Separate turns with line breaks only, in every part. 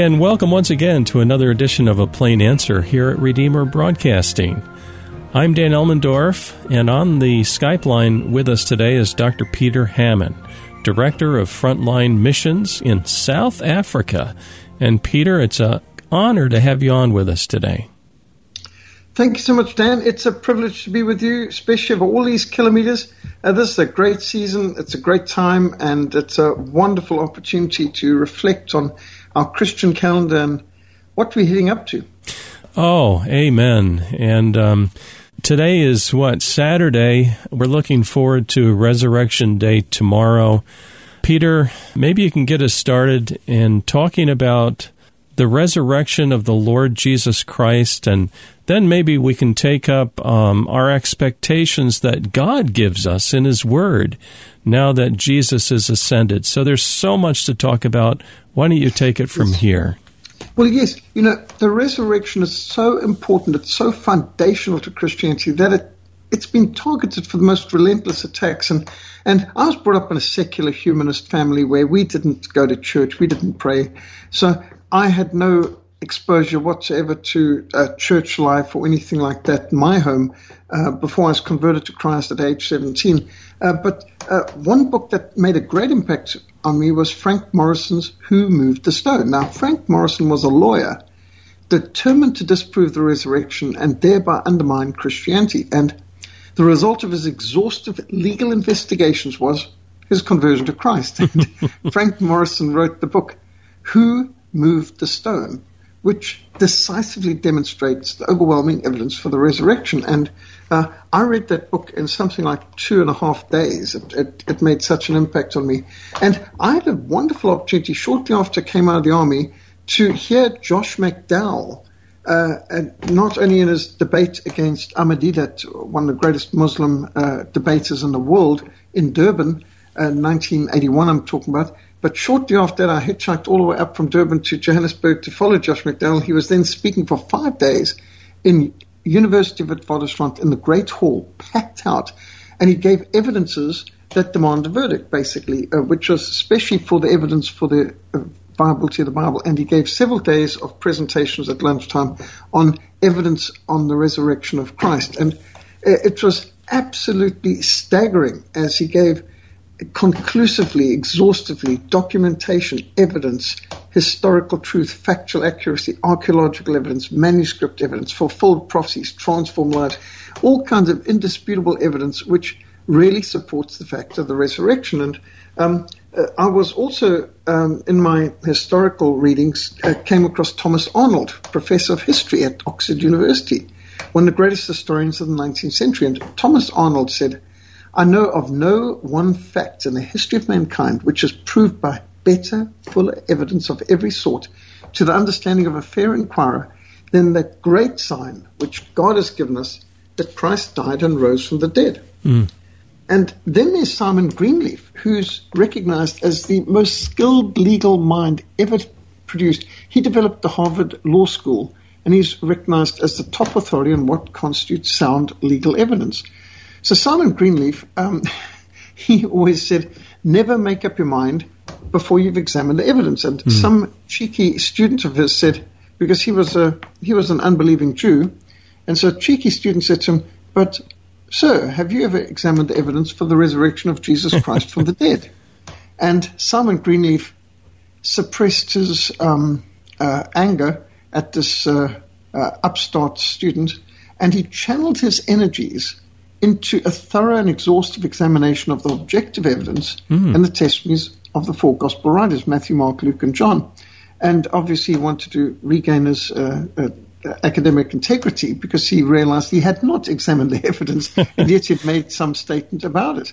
And welcome once again to another edition of A Plain Answer here at Redeemer Broadcasting. I'm Dan Elmendorf, and on the Skype line with us today is Dr. Peter Hammond, Director of Frontline Missions in South Africa. And Peter, it's an honor to have you on with us today.
Thank you so much, Dan. It's a privilege to be with you, especially for all these kilometers. Uh, this is a great season. It's a great time, and it's a wonderful opportunity to reflect on our Christian calendar and what we're heading up to.
Oh, amen. And um, today is what? Saturday. We're looking forward to Resurrection Day tomorrow. Peter, maybe you can get us started in talking about the resurrection of the Lord Jesus Christ, and then maybe we can take up um, our expectations that God gives us in His Word now that Jesus is ascended. So there's so much to talk about. Why don't you take it from here?
Well, yes, you know, the resurrection is so important, it's so foundational to Christianity that it, it's been targeted for the most relentless attacks. And, and I was brought up in a secular humanist family where we didn't go to church, we didn't pray. So I had no exposure whatsoever to uh, church life or anything like that in my home uh, before I was converted to Christ at age 17. Uh, but uh, one book that made a great impact on me was Frank Morison's Who Moved the Stone. Now, Frank Morison was a lawyer determined to disprove the resurrection and thereby undermine Christianity. And the result of his exhaustive legal investigations was his conversion to Christ. Frank Morison wrote the book, Who Moved the Stone? Which decisively demonstrates the overwhelming evidence for the resurrection. And uh, I read that book in something like two and a half days. It, it, it, made such an impact on me. And I had a wonderful opportunity shortly after I came out of the army to hear Josh McDowell, uh, not only in his debate against Ahmed Deedat, one of the greatest Muslim uh, debaters in the world, in Durban, 1981, uh, I'm talking about, but shortly after that, I hitchhiked all the way up from Durban to Johannesburg to follow Josh McDowell. He was then speaking for five days in University of Witwatersrand in the Great Hall, packed out, and he gave evidences that demand a verdict, basically, uh, which was especially for the evidence for the uh, viability of the Bible. And he gave several days of presentations at lunchtime on evidence on the resurrection of Christ. And uh, it was absolutely staggering as he gave conclusively, exhaustively, documentation, evidence, historical truth, factual accuracy, archaeological evidence, manuscript evidence, fulfilled prophecies, transformed lives, all kinds of indisputable evidence which really supports the fact of the resurrection. And um, uh, I was also, um, in my historical readings, uh, came across Thomas Arnold, professor of history at Oxford University, one of the greatest historians of the 19th century. And Thomas Arnold said, I know of no one fact in the history of mankind which is proved by better, fuller evidence of every sort to the understanding of a fair inquirer than that great sign which God has given us that Christ died and rose from the dead. Mm. And then there's Simon Greenleaf, who's recognized as the most skilled legal mind ever produced. He developed the Harvard Law School, and he's recognized as the top authority on what constitutes sound legal evidence. So Simon Greenleaf, um, he always said, never make up your mind before you've examined the evidence. And mm. some cheeky student of his said, because he was a he was an unbelieving Jew, and so a cheeky student said to him, "But sir, have you ever examined the evidence for the resurrection of Jesus Christ from the dead?" And Simon Greenleaf suppressed his um, uh, anger at this uh, uh, upstart student, and he channeled his energies into a thorough and exhaustive examination of the objective evidence mm. and the testimonies of the four gospel writers, Matthew, Mark, Luke, and John. And obviously, he wanted to regain his uh, uh, academic integrity because he realized he had not examined the evidence and yet he had made some statement about it.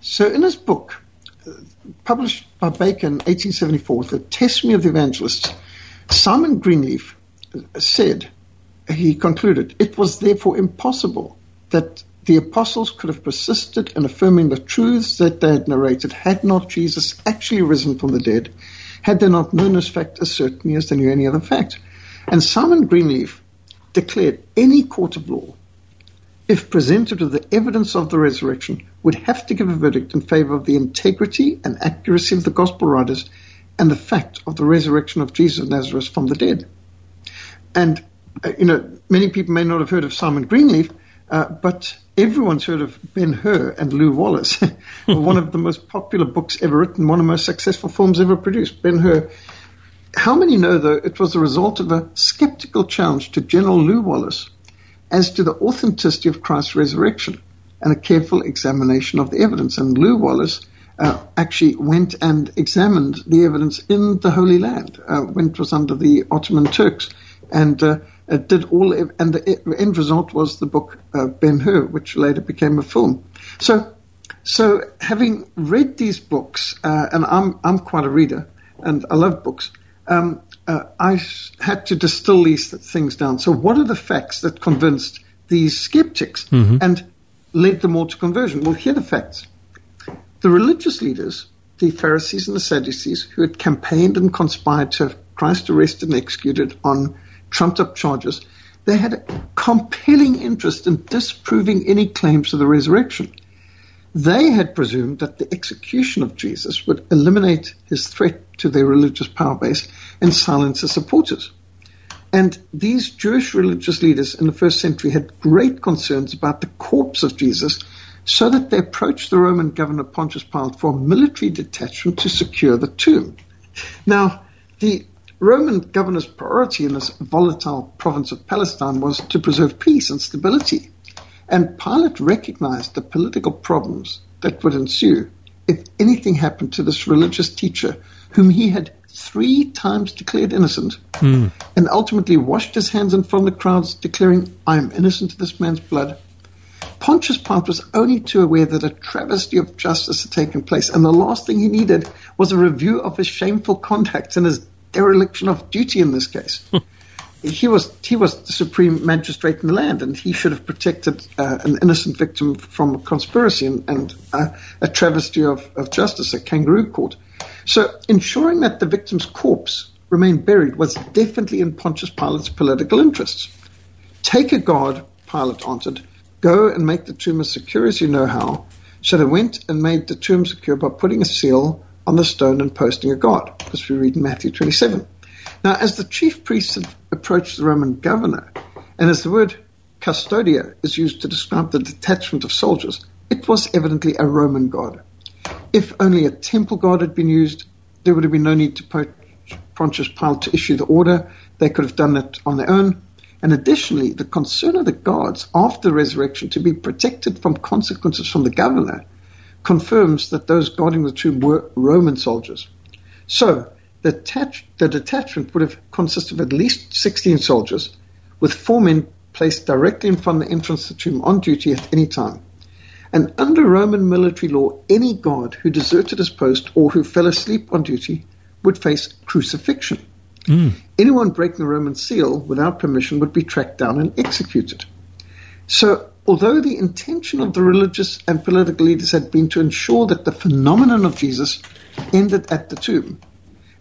So, in his book, uh, published by Bacon in 1874, The Testimony of the Evangelists, Simon Greenleaf said, he concluded, it was therefore impossible that the apostles could have persisted in affirming the truths that they had narrated had not Jesus actually risen from the dead, had they not known this fact as certainly as they knew any other fact. And Simon Greenleaf declared any court of law, if presented with the evidence of the resurrection, would have to give a verdict in favor of the integrity and accuracy of the gospel writers and the fact of the resurrection of Jesus of Nazareth from the dead. And, uh, you know, many people may not have heard of Simon Greenleaf, uh, but everyone's heard of Ben Hur and Lew Wallace, one of the most popular books ever written, one of the most successful films ever produced. Ben Hur. How many know, though, it was the result of a skeptical challenge to General Lew Wallace as to the authenticity of Christ's resurrection and a careful examination of the evidence? And Lew Wallace uh, actually went and examined the evidence in the Holy Land uh, when it was under the Ottoman Turks and uh, did all, and the end result was the book uh, Ben Hur, which later became a film. So, so having read these books, uh, and I'm I'm quite a reader, and I love books. Um, uh, I had to distill these things down. So, what are the facts that convinced these skeptics mm-hmm. and led them all to conversion? Well, here are the facts. The religious leaders, the Pharisees and the Sadducees, who had campaigned and conspired to have Christ arrested and executed on trumped up charges, they had a compelling interest in disproving any claims to the resurrection. They had presumed that the execution of Jesus would eliminate his threat to their religious power base and silence his supporters. And these Jewish religious leaders in the first century had great concerns about the corpse of Jesus, so that they approached the Roman governor Pontius Pilate for a military detachment to secure the tomb. Now, the Roman governor's priority in this volatile province of Palestine was to preserve peace and stability. And Pilate recognized the political problems that would ensue if anything happened to this religious teacher whom he had three times declared innocent mm. and ultimately washed his hands in front of the crowds, declaring, I am innocent of this man's blood. Pontius Pilate was only too aware that a travesty of justice had taken place, and the last thing he needed was a review of his shameful conduct and his dereliction of duty in this case. he was he was the supreme magistrate in the land, and he should have protected uh, an innocent victim from a conspiracy and, and uh, a travesty of, of justice, a kangaroo court. So ensuring that the victim's corpse remained buried was definitely in Pontius Pilate's political interests. Take a guard, Pilate answered. Go and make the tomb as secure as you know how. So they went and made the tomb secure by putting a seal on the stone and posting a guard, as we read in Matthew 27. Now, as the chief priests approached the Roman governor, and as the word custodia is used to describe the detachment of soldiers, it was evidently a Roman guard. If only a temple guard had been used, there would have been no need to Pontius Pilate to issue the order. They could have done it on their own. And additionally, the concern of the guards after the resurrection to be protected from consequences from the governor confirms that those guarding the tomb were Roman soldiers. So the, the detachment would have consisted of at least 16 soldiers, with four men placed directly in front of the entrance to the tomb on duty at any time. And under Roman military law, any guard who deserted his post or who fell asleep on duty would face crucifixion. Mm. Anyone breaking the Roman seal without permission would be tracked down and executed. So although the intention of the religious and political leaders had been to ensure that the phenomenon of Jesus ended at the tomb,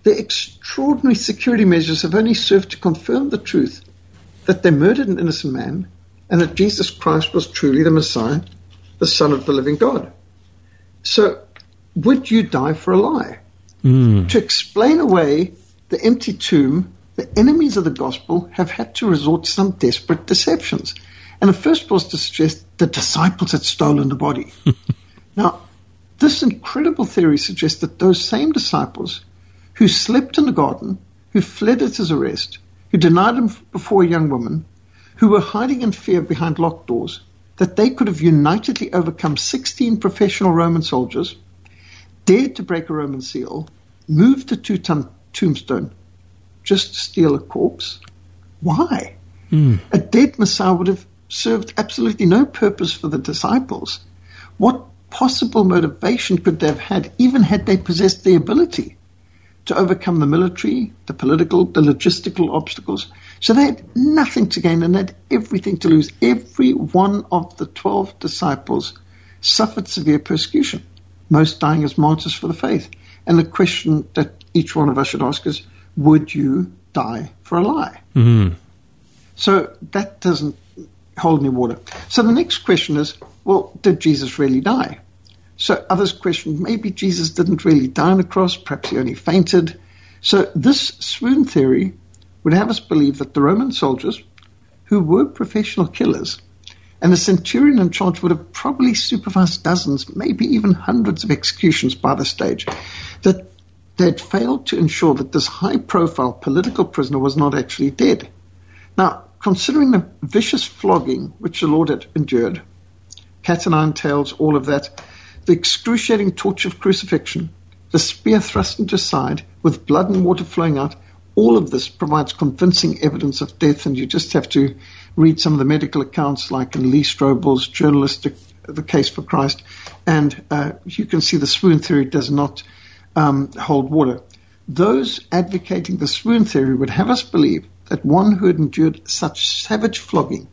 the extraordinary security measures have only served to confirm the truth that they murdered an innocent man and that Jesus Christ was truly the Messiah, the Son of the living God. So, would you die for a lie? Mm. To explain away the empty tomb, the enemies of the gospel have had to resort to some desperate deceptions. And the first was to suggest the disciples had stolen the body. now, this incredible theory suggests that those same disciples who slept in the garden, who fled at his arrest, who denied him before a young woman, who were hiding in fear behind locked doors, that they could have unitedly overcome 16 professional Roman soldiers, dared to break a Roman seal, moved a two ton tombstone just to steal a corpse. Why? Mm. A dead Messiah would have served absolutely no purpose for the disciples. What possible motivation could they have had, even had they possessed the ability to overcome the military, the political, the logistical obstacles? So they had nothing to gain and they had everything to lose. Every one of the 12 disciples suffered severe persecution, most dying as martyrs for the faith. And the question that each one of us should ask is, would you die for a lie? Mm-hmm. So that doesn't hold any water. So the next question is, well, did Jesus really die? So others question, maybe Jesus didn't really die on the cross, perhaps he only fainted. So this swoon theory would have us believe that the Roman soldiers, who were professional killers, and the centurion in charge would have probably supervised dozens, maybe even hundreds of executions by the stage, that they'd failed to ensure that this high profile political prisoner was not actually dead. Now, considering the vicious flogging which the Lord had endured, cat and tails, all of that, the excruciating torture of crucifixion, the spear thrust into side with blood and water flowing out, all of this provides convincing evidence of death, and you just have to read some of the medical accounts, like in Lee Strobel's journalistic The Case for Christ, and uh, you can see the swoon theory does not um, hold water. Those advocating the swoon theory would have us believe that one who had endured such savage flogging,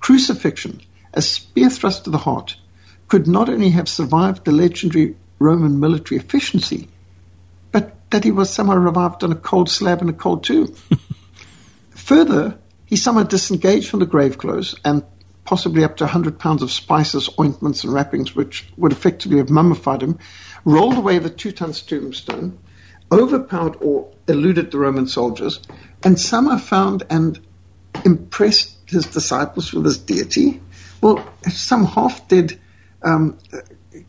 crucifixion, a spear thrust to the heart, could not only have survived the legendary Roman military efficiency, but that he was somehow revived on a cold slab in a cold tomb. Further, he somehow disengaged from the grave clothes and possibly up to 100 pounds of spices, ointments, and wrappings, which would effectively have mummified him, rolled away the two tombstone, overpowered or eluded the Roman soldiers, and somehow found and impressed his disciples with his deity. Well, some half dead um,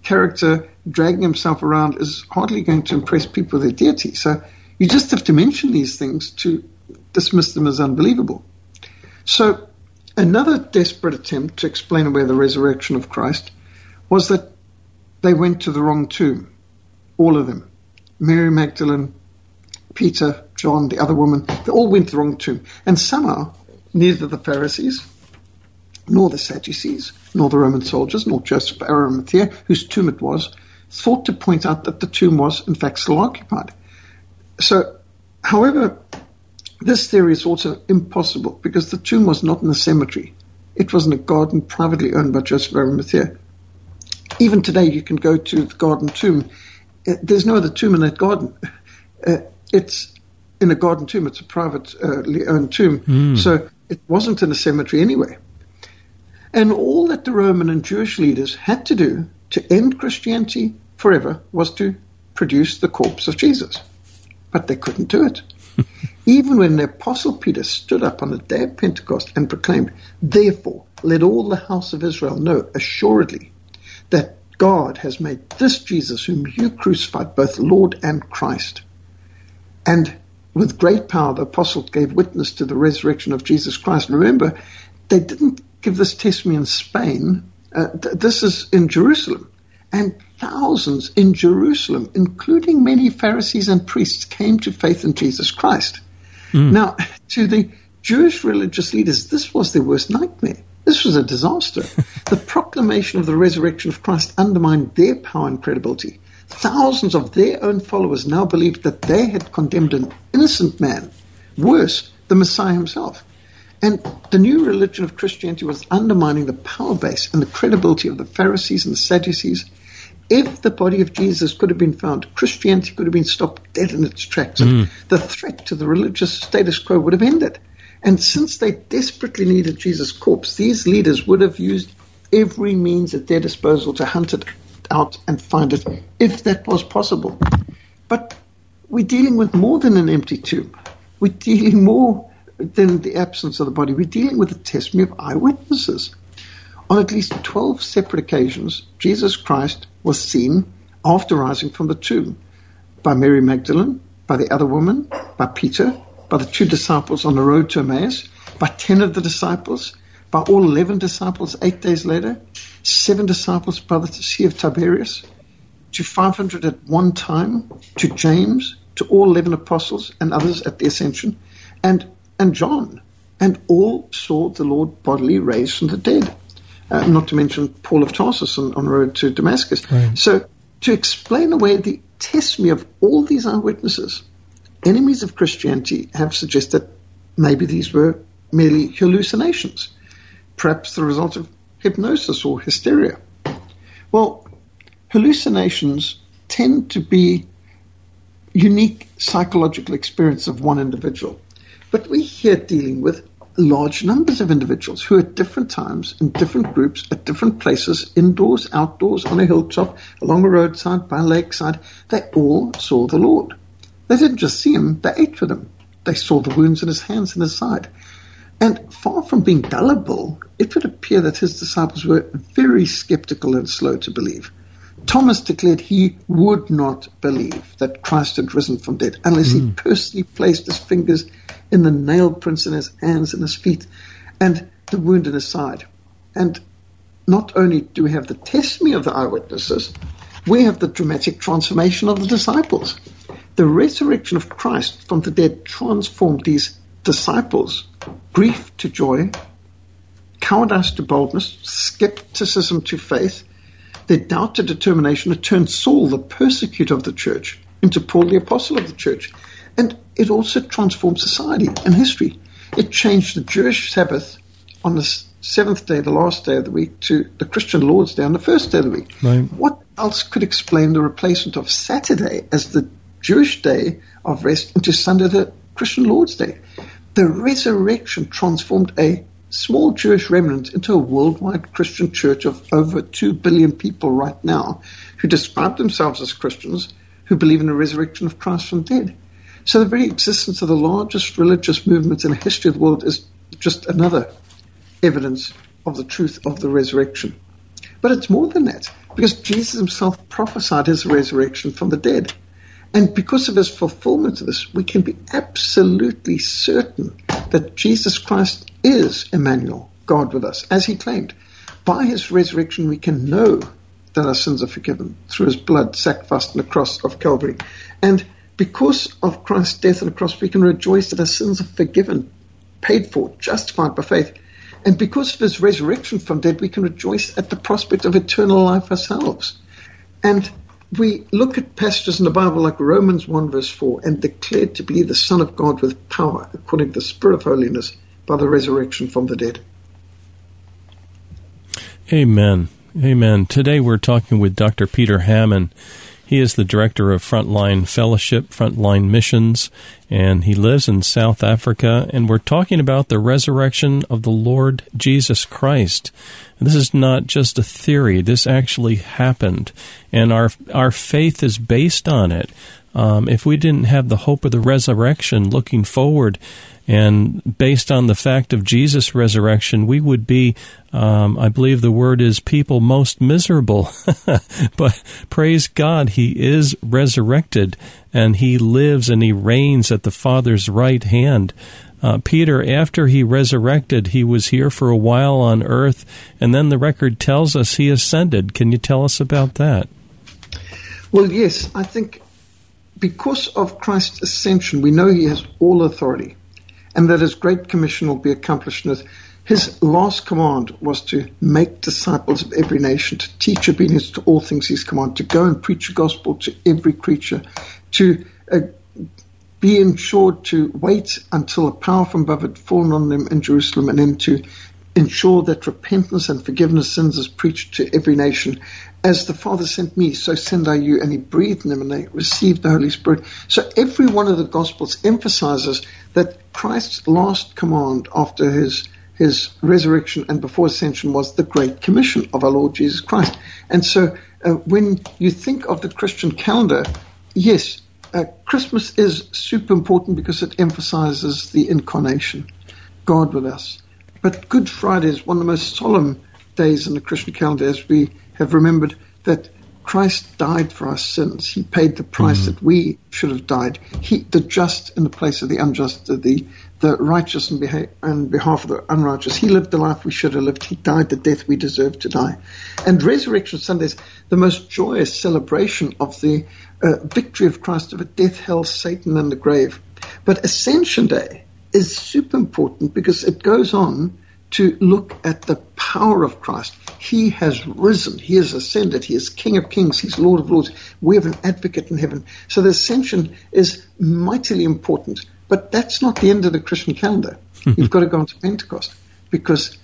character dragging himself around is hardly going to impress people with their deity. So you just have to mention these things to dismiss them as unbelievable. So another desperate attempt to explain away the resurrection of Christ was that they went to the wrong tomb, all of them. Mary Magdalene, Peter, John, the other woman, they all went the wrong tomb. And somehow, neither the Pharisees nor the Sadducees, nor the Roman soldiers, nor Joseph Arimathea, whose tomb it was, thought to point out that the tomb was, in fact, still occupied. So, however, this theory is also impossible because the tomb was not in a cemetery. It was in a garden privately owned by Joseph Arimathea. Even today, you can go to the garden tomb. Uh, there's no other tomb in that garden. Uh, it's in a garden tomb. It's a privately owned tomb. Mm. So it wasn't in a cemetery anyway. And all that the Roman and Jewish leaders had to do to end Christianity forever was to produce the corpse of Jesus. But they couldn't do it. Even when the Apostle Peter stood up on the day of Pentecost and proclaimed, Therefore, let all the house of Israel know assuredly that God has made this Jesus, whom you crucified, both Lord and Christ. And with great power, the apostle gave witness to the resurrection of Jesus Christ. Remember, they didn't give this testimony in Spain uh, th- this is in Jerusalem. And thousands in Jerusalem, including many Pharisees and priests, came to faith in Jesus Christ. Mm. Now, to the Jewish religious leaders, this was their worst nightmare. This was a disaster. the proclamation of the resurrection of Christ undermined their power and credibility. Thousands of their own followers now believed that they had condemned an innocent man, worse, the Messiah himself. And the new religion of Christianity was undermining the power base and the credibility of the Pharisees and the Sadducees. If the body of Jesus could have been found, Christianity could have been stopped dead in its tracks. Mm. The threat to the religious status quo would have ended. And since they desperately needed Jesus' corpse, these leaders would have used every means at their disposal to hunt it out and find it, if that was possible. But we're dealing with more than an empty tomb. We're dealing more than the absence of the body. We're dealing with the testimony of eyewitnesses. On at least 12 separate occasions, Jesus Christ was seen after rising from the tomb by Mary Magdalene, by the other woman, by Peter, by the two disciples on the road to Emmaus, by 10 of the disciples, by all 11 disciples eight days later, seven disciples by the Sea of Tiberias, to 500 at one time, to James, to all 11 apostles and others at the ascension, and and John, and all saw the Lord bodily raised from the dead. Uh, not to mention Paul of Tarsus on, on the road to Damascus. Right. So, to explain away the testimony of all these eyewitnesses, enemies of Christianity have suggested maybe these were merely hallucinations, perhaps the result of hypnosis or hysteria. Well, hallucinations tend to be unique psychological experience of one individual. But we're here dealing with large numbers of individuals who at different times, in different groups, at different places, indoors, outdoors, on a hilltop, along a roadside, by a lakeside, they all saw the Lord. They didn't just see him, they ate with him. They saw the wounds in his hands and his side. And far from being gullible, it would appear that his disciples were very skeptical and slow to believe. Thomas declared he would not believe that Christ had risen from dead unless mm. he hmm. personally placed his fingers in the nail prints in his hands and his feet and the wound in his side. And not only do we have the testimony of the eyewitnesses, we have the dramatic transformation of the disciples. The resurrection of Christ from the dead transformed these disciples grief to joy, cowardice to boldness, skepticism to faith, their doubt to determination. It turned Saul, the persecutor of the church, into Paul, the apostle of the church. And it also transformed society and history. It changed the Jewish Sabbath on the seventh day, the last day of the week, to the Christian Lord's Day on the first day of the week. Right. What else could explain the replacement of Saturday as the Jewish day of rest into Sunday, the Christian Lord's Day? The resurrection transformed a small Jewish remnant into a worldwide Christian church of over 2 billion people right now who describe themselves as Christians who believe in the resurrection of Christ from the dead. So the very existence of the largest religious movement in the history of the world is just another evidence of the truth of the resurrection. But it's more than that, because Jesus himself prophesied his resurrection from the dead. And because of his fulfillment of this, we can be absolutely certain that Jesus Christ is Emmanuel, God with us, as he claimed. By his resurrection, we can know that our sins are forgiven through his blood sacrificed on the cross of Calvary. And because of Christ's death on the cross, we can rejoice that our sins are forgiven, paid for, justified by faith. And because of his resurrection from dead, we can rejoice at the prospect of eternal life ourselves. And we look at passages in the Bible like Romans 1 verse 4 and declared to be the Son of God with power according to the Spirit of holiness by the resurrection from the dead.
Amen. Amen. Today we're talking with Dr. Peter Hammond. He is the director of Frontline Fellowship, Frontline Missions, and he lives in South Africa. And we're talking about the resurrection of the Lord Jesus Christ. This is not just a theory. This actually happened, and our our faith is based on it. Um, if we didn't have the hope of the resurrection, looking forward, and based on the fact of Jesus' resurrection, we would be, um, I believe the word is people most miserable. but praise God, He is resurrected and He lives and He reigns at the Father's right hand. Uh, Peter, after he resurrected, he was here for a while on earth, and then the record tells us he ascended. Can you tell us about that?
Well, yes. I think because of Christ's ascension, we know he has all authority and that his great commission will be accomplished His last command was to make disciples of every nation, to teach obedience to all things he's commanded, to go and preach the gospel to every creature, to uh, be ensured to wait until a power from above had fallen on them in Jerusalem, and then to ensure that repentance and forgiveness of sins is preached to every nation. As the Father sent me, so send I you. And he breathed in them and they received the Holy Spirit. So every one of the Gospels emphasizes that Christ's last command after his his resurrection and before ascension was the Great Commission of our Lord Jesus Christ. And so uh, when you think of the Christian calendar, yes, uh, Christmas is super important because it emphasizes the incarnation, God with us. But Good Friday is one of the most solemn days in the Christian calendar as we have remembered that Christ died for our sins. He paid the price mm-hmm. that we should have died. He, the just in the place of the unjust, the, the righteous in, beha- in behalf of the unrighteous. He lived the life we should have lived. He died the death we deserve to die. And Resurrection Sunday is the most joyous celebration of the uh, victory of Christ over death, hell, Satan, and the grave. But Ascension Day is super important because it goes on to look at the power of Christ. He has risen. He has ascended. He is King of Kings. He's Lord of Lords. We have an advocate in heaven. So the ascension is mightily important. But that's not the end of the Christian calendar. You've got to go on to Pentecost because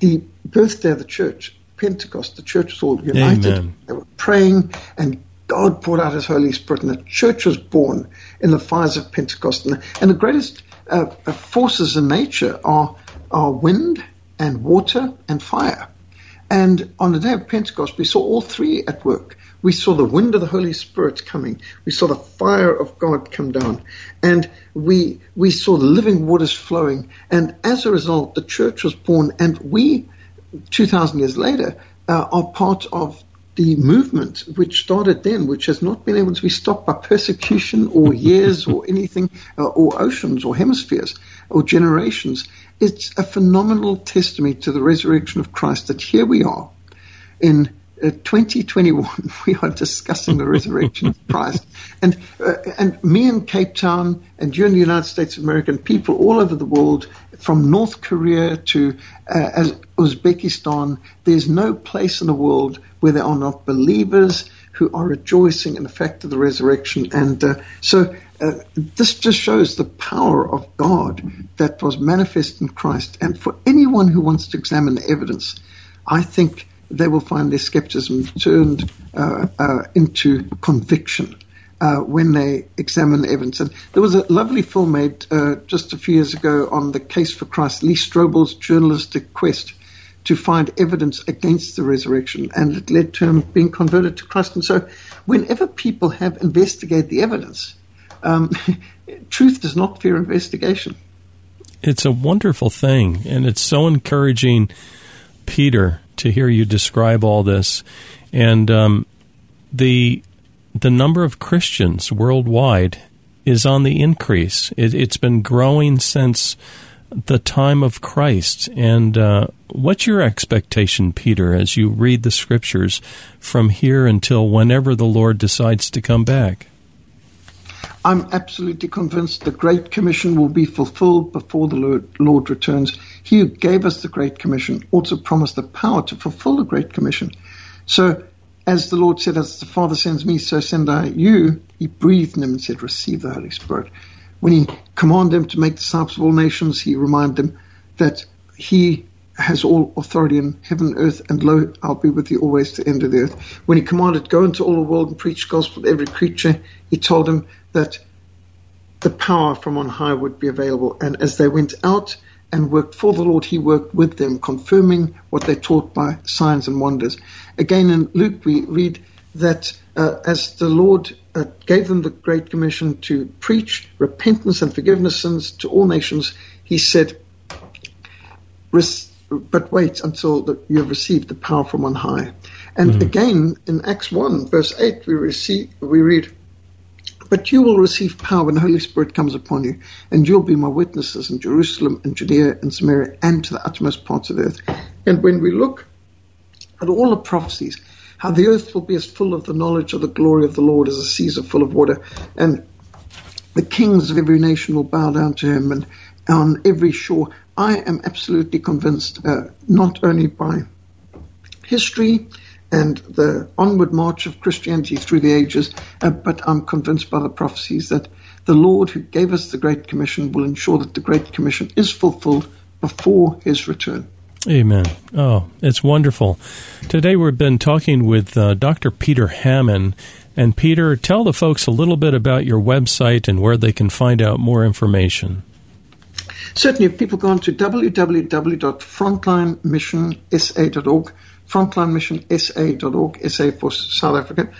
the birthday of the church, Pentecost, the church was all united. Amen. They were praying and God poured out his Holy Spirit and the church was born in the fires of Pentecost. And the, and the greatest uh, uh, forces in nature are, are wind and water and fire. And on the day of Pentecost, we saw all three at work. We saw the wind of the Holy Spirit coming. We saw the fire of God come down. And we, we saw the living waters flowing. And as a result, the church was born. And we, 2,000 years later, uh, are part of the movement which started then, which has not been able to be stopped by persecution or years or anything, uh, or oceans or hemispheres or generations. It's a phenomenal testimony to the resurrection of Christ that here we are in uh, 2021, we are discussing the resurrection of Christ. And, uh, and me in Cape Town and you in the United States of America and people all over the world, from North Korea to uh, Uzbekistan, there's no place in the world where there are not believers who are rejoicing in the fact of the resurrection. And uh, so uh, this just shows the power of God that was manifest in Christ. And for anyone who wants to examine the evidence, I think they will find their skepticism turned uh, uh, into conviction. Uh, when they examine the evidence. And there was a lovely film made uh, just a few years ago on the case for Christ, Lee Strobel's journalistic quest to find evidence against the resurrection, and it led to him being converted to Christ. And so, whenever people have investigated the evidence, um, truth does not fear investigation.
It's a wonderful thing, and it's so encouraging, Peter, to hear you describe all this, and um, the the number of Christians worldwide is on the increase. It, has been growing since the time of Christ. And uh, what's your expectation, Peter, as you read the scriptures from here until whenever the Lord decides to come back?
I'm absolutely convinced the Great Commission will be fulfilled before the Lord, Lord, returns. He who gave us the Great Commission also promised the power to fulfill the Great Commission. So, as the Lord said, as the Father sends me, so send I you, he breathed in them and said, Receive the Holy Spirit. When he commanded them to make disciples of all nations, he reminded them that he has all authority in heaven earth, and lo, I'll be with you always to the end of the earth. When he commanded, Go into all the world and preach gospel to every creature, he told them that the power from on high would be available. And as they went out and worked for the Lord, he worked with them, confirming what they taught by signs and wonders. Again, in Luke, we read that uh, as the Lord uh, gave them the Great Commission to preach repentance and forgiveness sins to all nations, he said, but wait until the, you have received the power from on high. And mm. again, in Acts 1, verse 8, we, receive, we read, but you will receive power when the Holy Spirit comes upon you, and you'll be my witnesses in Jerusalem and Judea and Samaria and to the uttermost parts of the earth. And when we look at all the prophecies, how the earth will be as full of the knowledge of the glory of the Lord as the seas are full of water, and the kings of every nation will bow down to him, and on every shore. I am absolutely convinced, uh, not only by history and the onward march of Christianity through the ages, uh, but I'm convinced by the prophecies that the Lord who gave us the Great Commission will ensure that the Great Commission is fulfilled before his return.
Amen. Oh, it's wonderful. Today we've been talking with uh, Dr. Peter Hammond. And Peter, tell the folks a little bit about your website and where they can find out more information.
Certainly, if people go on to www.frontlinemissionsa.org, frontlinemissionsa.org, SA for South Africa.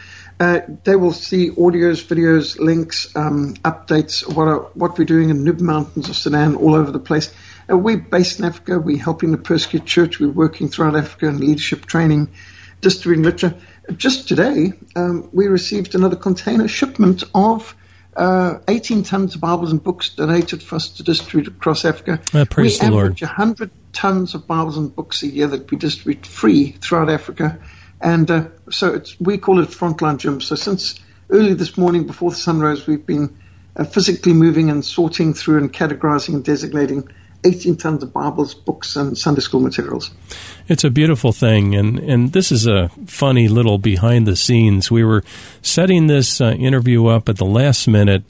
Uh, they will see audios, videos, links, um, updates, what, are, what we're doing in Nuba Mountains of Sudan, all over the place. Uh, we're based in Africa. We're helping the persecuted church. We're working throughout Africa in leadership training, distributing literature. Just today, um, we received another container shipment of uh, 18 tons of Bibles and books donated for us to distribute across Africa.
Uh, praise
we
the Lord.
100 tons of Bibles and books a year that we distribute free throughout Africa. And uh, so we call it Frontline Gym. So since early this morning before the sun rose, we've been uh, physically moving and sorting through and categorizing and designating 18 tons of Bibles, books, and Sunday school materials.
It's a beautiful thing, and, and this is a funny little behind the scenes. We were setting this uh, interview up at the last minute,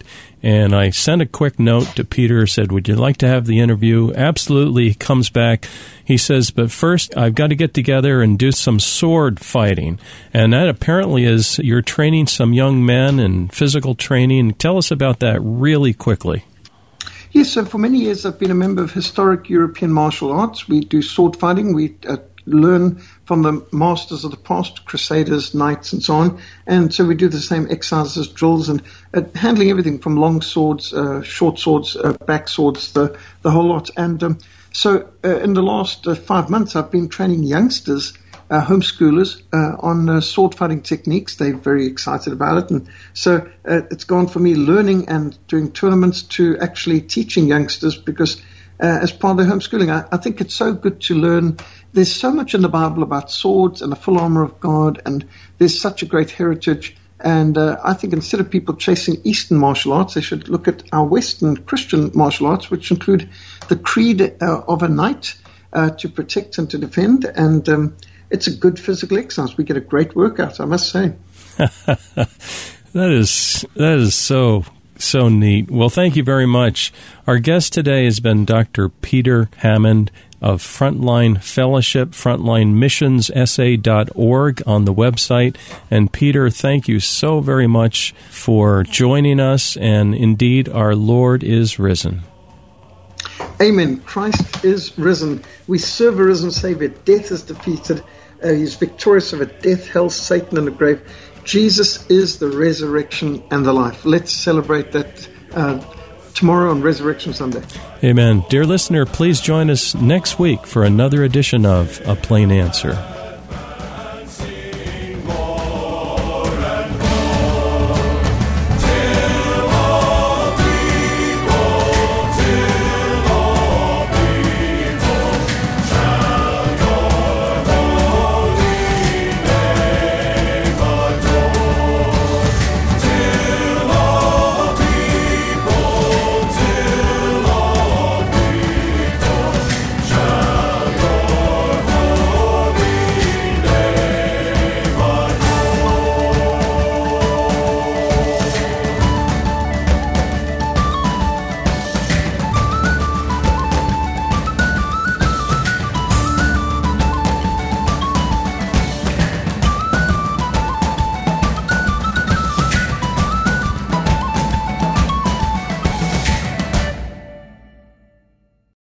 and I sent a quick note to Peter, said, Would you like to have the interview? Absolutely. He comes back. He says, But first, I've got to get together and do some sword fighting. And that apparently is you're training some young men in physical training. Tell us about that really quickly.
Yes, so for many years I've been a member of historic European martial arts. We do sword fighting. We uh, learn from the masters of the past, crusaders, knights, and so on. And so we do the same exercises, drills, and uh, handling everything from long swords, uh, short swords, uh, back swords, the, the whole lot. And um, so uh, in the last uh, five months, I've been training youngsters. Uh, homeschoolers on sword fighting techniques. They're very excited about it, and so it's gone for me learning and doing tournaments to actually teaching youngsters because uh, as part of the homeschooling. I, I, think it's so good to learn. There's so much in the Bible about swords and the full armor of God, and there's such a great heritage. And uh, I think instead of people chasing Eastern martial arts, they should look at our Western Christian martial arts, which include the creed uh, of a knight uh, to protect and to defend. And um, it's a good physical exercise. We get a great workout, I must say.
that is that is so so neat. Well, thank you very much. Our guest today has been Dr. Peter Hammond of Frontline Fellowship, frontlinemissionsa.org on the website. And Peter, thank you so very much for joining us. And indeed, our Lord is risen.
Amen. Christ is risen. We serve a risen Savior. Death is defeated. Uh, he's victorious over death, hell, Satan, and the grave. Jesus is the resurrection and the life. Let's celebrate that uh, tomorrow on Resurrection Sunday.
Amen. Dear listener, please join us next week for another edition of A Plain Answer.